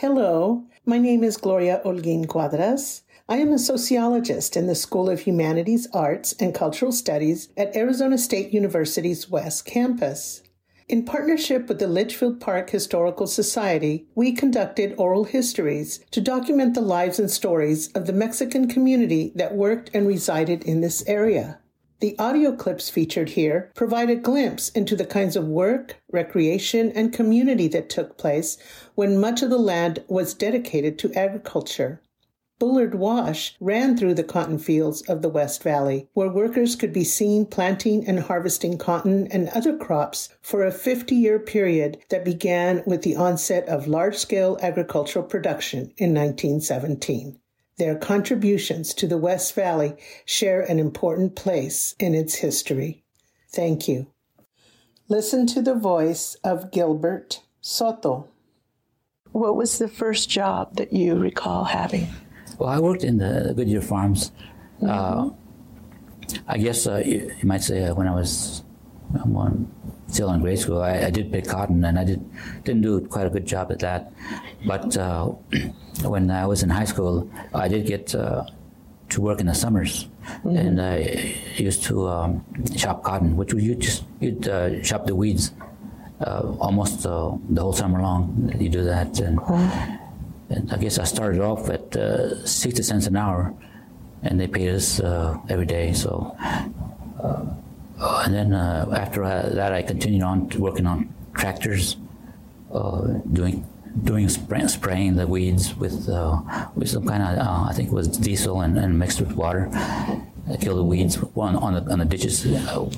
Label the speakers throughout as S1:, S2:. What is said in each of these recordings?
S1: Hello, my name is Gloria Holguín Cuádraz. I am a sociologist in the School of Humanities, Arts, and Cultural Studies at Arizona State University's West Campus. In partnership with the Litchfield Park Historical Society, we conducted oral histories to document the lives and stories of the Mexican community that worked and resided in this area. The audio clips featured here provide a glimpse into the kinds of work, recreation, and community that took place when much of the land was dedicated to agriculture. Bullard Wash ran through the cotton fields of the West Valley, where workers could be seen planting and harvesting cotton and other crops for a 50 year period that began with the onset of large scale agricultural production in 1917. Their contributions to the West Valley share an important place in its history. Thank you. Listen to the voice of Gilbert Soto. What was the first job that you recall having?
S2: Well, I worked in the Goodyear Farms. Mm-hmm. Uh, I guess uh, you, you, might say uh, when I was um, still in grade school, I, I, did pick cotton, and I did didn't do quite a good job at that. But uh, when I was in high school, I did get uh, to work in the summers, mm-hmm. and I used to um, chop cotton, which you just you'd uh, chop the weeds almost the whole summer long. You do that, and. Mm-hmm and I guess I started off at uh, 60 cents an hour, and they paid us uh, every day. So, uh, and then uh, after that, I continued on working on tractors, uh, doing doing spray, spraying the weeds with uh, with some kind of I think it was diesel and, and mixed with water. To kill the weeds on, on the, on the ditches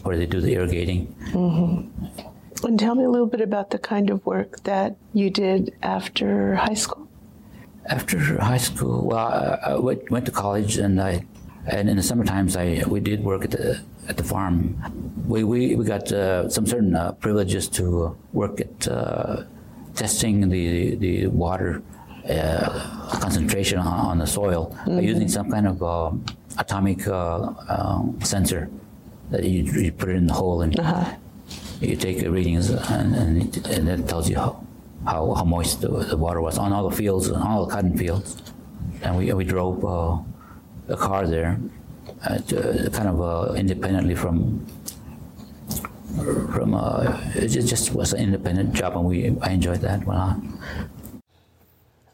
S2: where they do the irrigating.
S1: Mm-hmm. And tell me a little bit about the kind of work that you did after high school
S2: after high school, well, I, I went, went to college, and I and in the summer times, I we did work at the at the farm. We we, we got uh, some certain uh, privileges to work at uh, testing the the water uh, concentration on, on, the soil mm-hmm. using some kind of uh, atomic uh, um, sensor that you, you, put it in the hole and uh-huh. you take readings and, and, it, and it tells you how how, how moist the, the water was on all the fields, on all the cotton fields. And we, we drove uh, a car there, uh, kind of uh, independently from from uh, it just was an independent job, and we I enjoyed that one. on.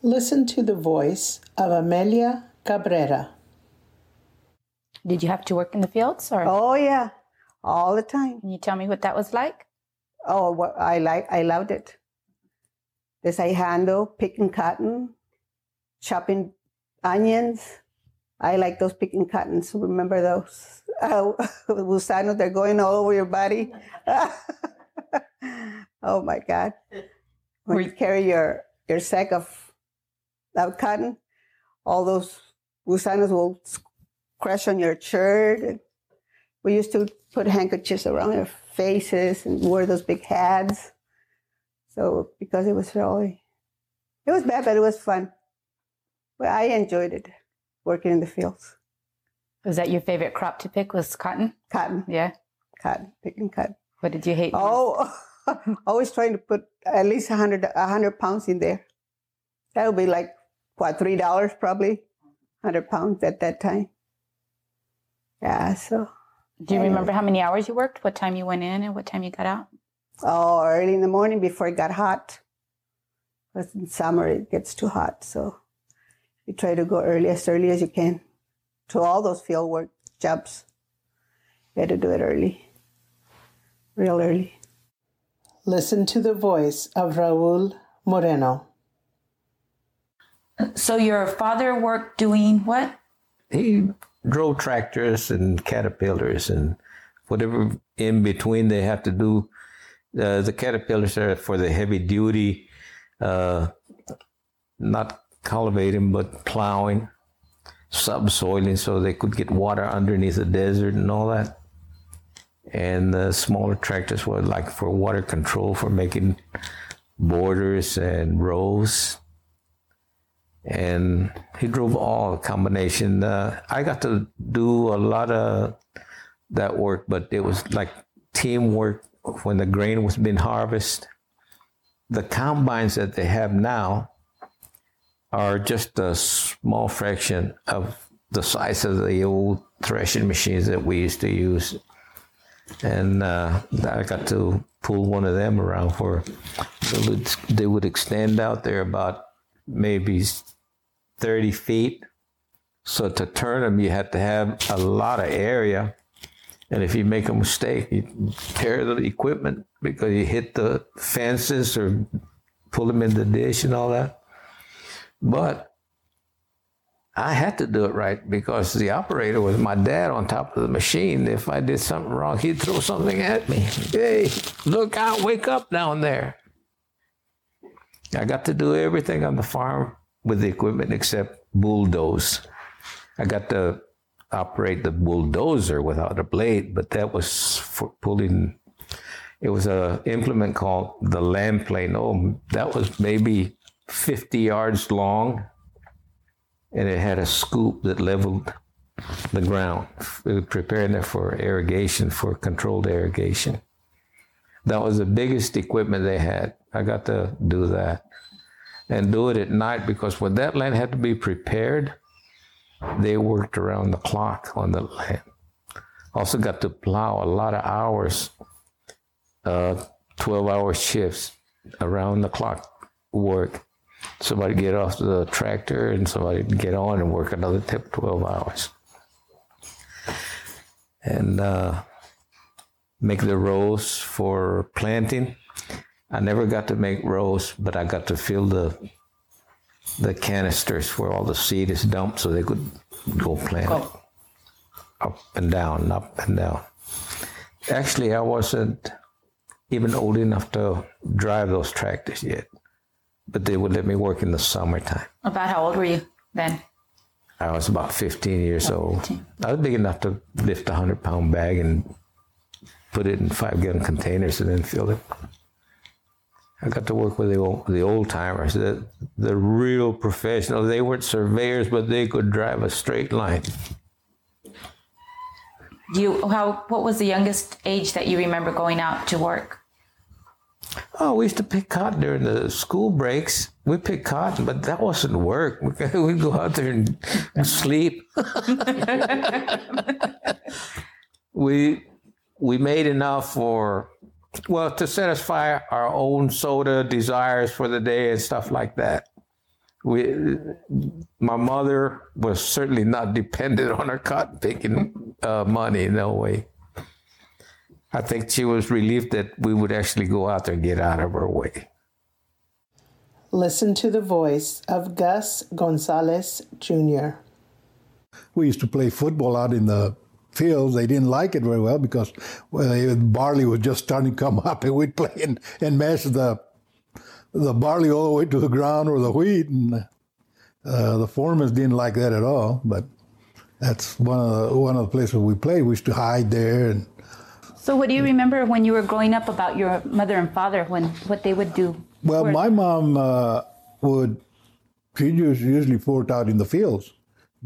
S1: Listen to the voice of Amelia Cabrera.
S3: Did you have to work in the fields, or?
S4: Oh yeah, all the time.
S3: Can you tell me what that was like?
S4: Oh, well, I like I loved it. This I handle picking cotton, chopping onions. I like those picking cottons. Remember those uh, gusanos? They're going all over your body. oh my God! When you carry your your sack of of cotton, all those gusanos will crash on your shirt. We used to put handkerchiefs around our faces and wear those big hats. So because it was really, it was bad, but it was fun. But I enjoyed it, working in the fields.
S3: Was that your favorite crop to pick? Was cotton?
S4: Cotton.
S3: Yeah.
S4: Cotton, picking cotton.
S3: What did you hate?
S4: Oh, always trying to put at least a hundred, a hundred pounds in there. That would be like what three dollars probably, hundred pounds at that time. Yeah. So.
S3: Do you remember how many hours you worked? What time you went in and what time you got out?
S4: Oh, early in the morning before it got hot. Because in summer it gets too hot. So you try to go early as early as you can to all those field work jobs. You had to do it early, real early.
S1: Listen to the voice of Raul Moreno.
S3: So your father worked doing what?
S5: He drove tractors and caterpillars and whatever in between they have to do uh, the caterpillars are for the heavy duty, uh, not cultivating, but plowing, subsoiling so they could get water underneath the desert and all that. And the smaller tractors were like for water control, for making borders and rows. And he drove all combination. Uh, I got to do a lot of that work, but it was like teamwork when the grain was being harvested, the combines that they have now are just a small fraction of the size of the old threshing machines that we used to use. And uh, I got to pull one of them around for, they would, they would extend out there about maybe 30 feet. So to turn them, you had to have a lot of area. And if you make a mistake, you tear the equipment because you hit the fences or pull them in the dish and all that. But I had to do it right because the operator was my dad on top of the machine. If I did something wrong, he'd throw something at me. Hey, look out, wake up down there. I got to do everything on the farm with the equipment except bulldoze. I got to operate the bulldozer without a blade, but that was for pulling. It was a implement called the land plane. Oh, that was maybe 50 yards long, and it had a scoop that leveled the ground, preparing it for irrigation, for controlled irrigation. That was the biggest equipment they had. I got to do that and do it at night because when that land had to be prepared, they worked around the clock on the land. Also got to plow a lot of hours, uh, 12 hour shifts around the clock work. Somebody get off the tractor and somebody get on and work another 12 hours. And uh, make the rows for planting I never got to make rows, but I got to fill the the canisters where all the seed is dumped so they could go plant it. Up and down, up and down. Actually, I wasn't even old enough to drive those tractors yet, but they would let me work in the summertime.
S3: About how old were you then?
S5: I was about 15 years old. 15. I was big enough to lift a 100 pound bag and put it in five gallon containers and then fill it. I got to work with the old, the old timers, the, the real professionals. They weren't surveyors, but they could drive a straight line.
S3: You how what was the youngest age that you remember going out to work?
S5: Oh, we used to pick cotton during the school breaks. We picked cotton, but that wasn't work. We'd go out there and sleep. we we made enough for well, to satisfy our own soda desires for the day and stuff like that. We, my mother was certainly not dependent on her cotton picking uh, money. No way. I think she was relieved that we would actually go out there and get out of her way.
S1: Listen to the voice of Gus Gonzalez Jr.
S6: We used to play football out in the fields. They didn't like it very well because well, barley was just starting to come up, and we'd play and, and mash the the barley all the way to the ground or the wheat, and uh, the foremen didn't like that at all. But that's one of the, one of the places we played. We used to hide there. And
S3: so, what do you remember when you were growing up about your mother and father? When what they would do?
S6: Well, my mom uh, would. She usually worked out in the fields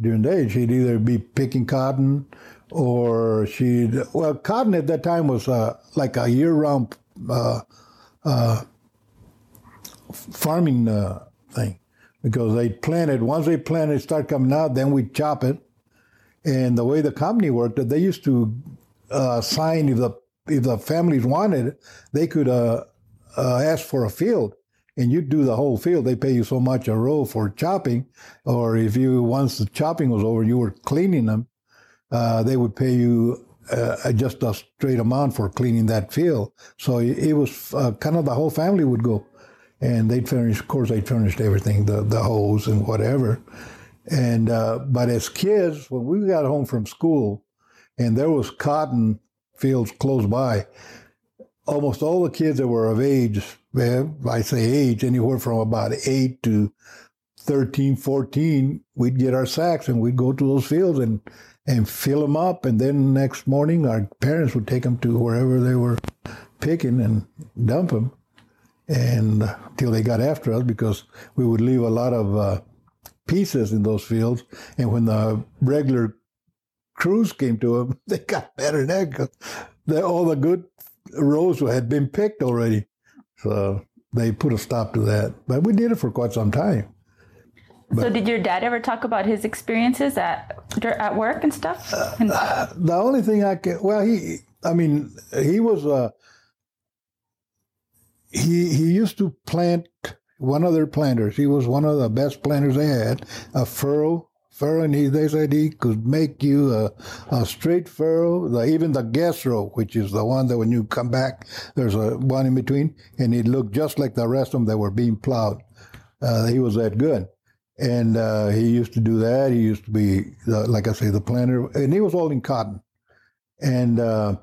S6: during the day. She'd either be picking cotton or she'd well cotton at that time was uh, like a year-round uh, uh, farming uh, thing because they planted once they planted start coming out then we chop it and the way the company worked they used to uh, sign if the if the families wanted they could uh, ask for a field and you'd do the whole field they pay you so much a row for chopping or if you once the chopping was over you were cleaning them uh, they would pay you uh, just a straight amount for cleaning that field. So it was uh, kind of the whole family would go, and they'd furnish. Of course, they furnished everything, the the hose and whatever. And uh, but as kids, when we got home from school, and there was cotton fields close by, almost all the kids that were of age, I say age, anywhere from about eight to 13, 14, we'd get our sacks and we'd go to those fields and and fill them up. And then next morning, our parents would take them to wherever they were picking and dump them. And until they got after us, because we would leave a lot of uh, pieces in those fields. And when the regular crews came to them, they got better than that because all the good rows had been picked already. So they put a stop to that. But we did it for quite some time.
S3: so did your dad ever talk about his experiences at at work and stuff? And-
S6: the only thing I can, well, he, I mean, he was a, he he used to plant one of their planters. He was one of the best planters they had, a furrow. Furrow, and he, they said he could make you a, a straight furrow, the, even the guess row, which is the one that when you come back, there's a one in between, and it looked just like the rest of them that were being plowed. Uh, he was that good. And uh, he used to do that. He used to be, like I say, the planter, and he was all in cotton. And uh,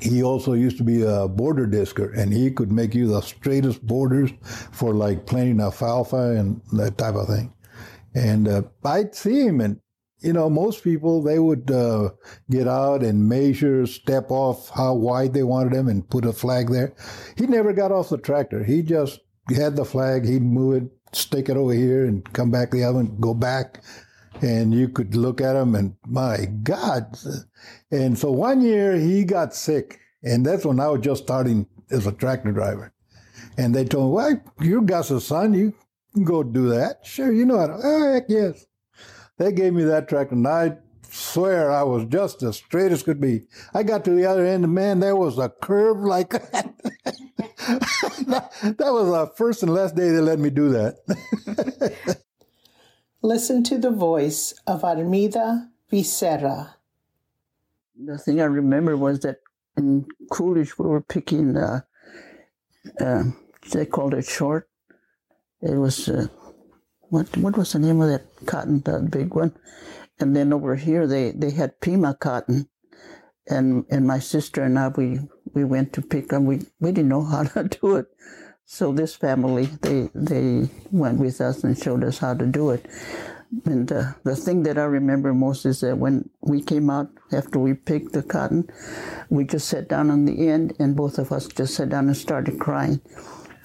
S6: he also used to be a border disker, and he could make you the straightest borders for like planting alfalfa and that type of thing. And uh, I'd see him, and you know, most people they would uh, get out and measure, step off how wide they wanted them, and put a flag there. He never got off the tractor. He just had the flag. He'd move it, stick it over here, and come back the other one, go back and you could look at him and my God. And so one year he got sick, and that's when I was just starting as a tractor driver. And they told me, "Well, you're Gus's son. You go do that. Sure, you know how to." Oh, heck yes. They gave me that tractor, and I swear I was just as straight as could be. I got to the other end, and man, there was a curve like that. that, that was the first and last day they let me do that.
S1: Listen to the voice of Armida Vicerra.
S7: The thing I remember was that in Coolidge we were picking, uh, uh, they called it short. It was, uh, what what was the name of that cotton, that big one? And then over here they, they had Pima cotton. And and my sister and I, we, we went to pick them. We, we didn't know how to do it. So this family, they they went with us and showed us how to do it. And uh, the thing that I remember most is that when we came out after we picked the cotton, we just sat down on the end, and both of us just sat down and started crying.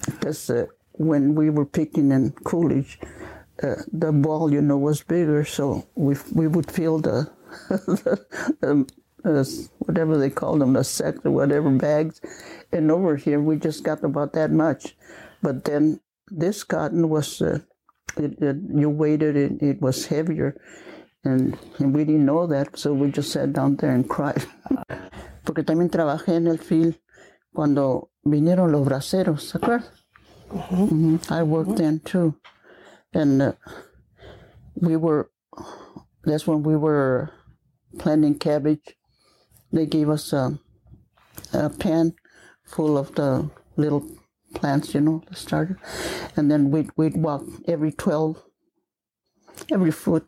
S7: Because when we were picking in Coolidge, uh, the ball, you know, was bigger, so we we would feel the, the uh, whatever they call them, the sacks or whatever bags. And over here, we just got about that much. But then this cotton was, uh, it, it, you waited, it, it was heavier. And, and we didn't know that, so we just sat down there and cried. Porque también trabajé en el field cuando vinieron los braceros, ¿se acuerdan? Mhm. I worked then too. And uh, we were, that's when we were planting cabbage they gave us a, a pan full of the little plants, you know, the starter. And then we'd, we'd walk every 12, every foot,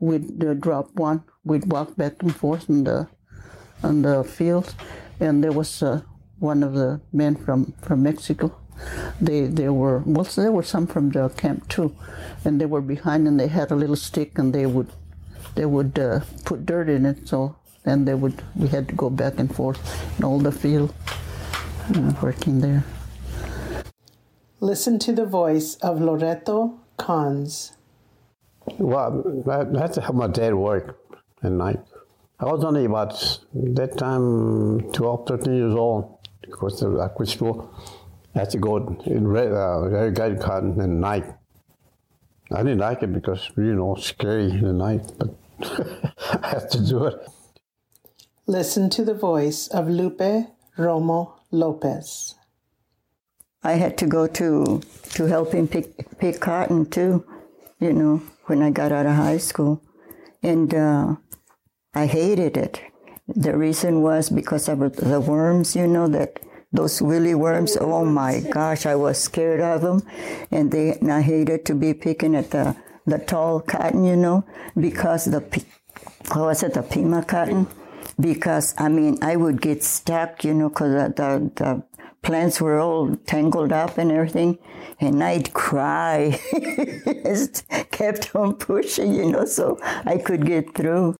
S7: we'd uh, drop one. We'd walk back and forth in the, on the fields. And there was uh, one of the men from, from Mexico. They, they were, well, there were some from the camp too. And they were behind and they had a little stick and they would, they would uh, put dirt in it. So then they would we had to go back and forth in all the field you know, working there
S1: Listen to the voice of Loretto Cons.
S8: Well, that- that's how my dad worked at night. I was only about that time 12, 13 years old because I quit school. I had to go in red, uh, irrigated cotton at night. I didn't like it because you know scary in the night, but I had to do it.
S1: Listen to the voice of Lupe Romo Lopez.
S9: I had to go to to help him pick pick cotton too, you know, when I got out of high school, and uh, I hated it. The reason was because of the worms, you know, that those willy worms. Oh my gosh, I was scared of them, and they and I hated to be picking at the the tall cotton, you know, because the what was it the pima cotton? Because I mean, I would get stuck, you know, because the, the the plants were all tangled up and everything, and I'd cry. Just kept on pushing, you know, so I could get through.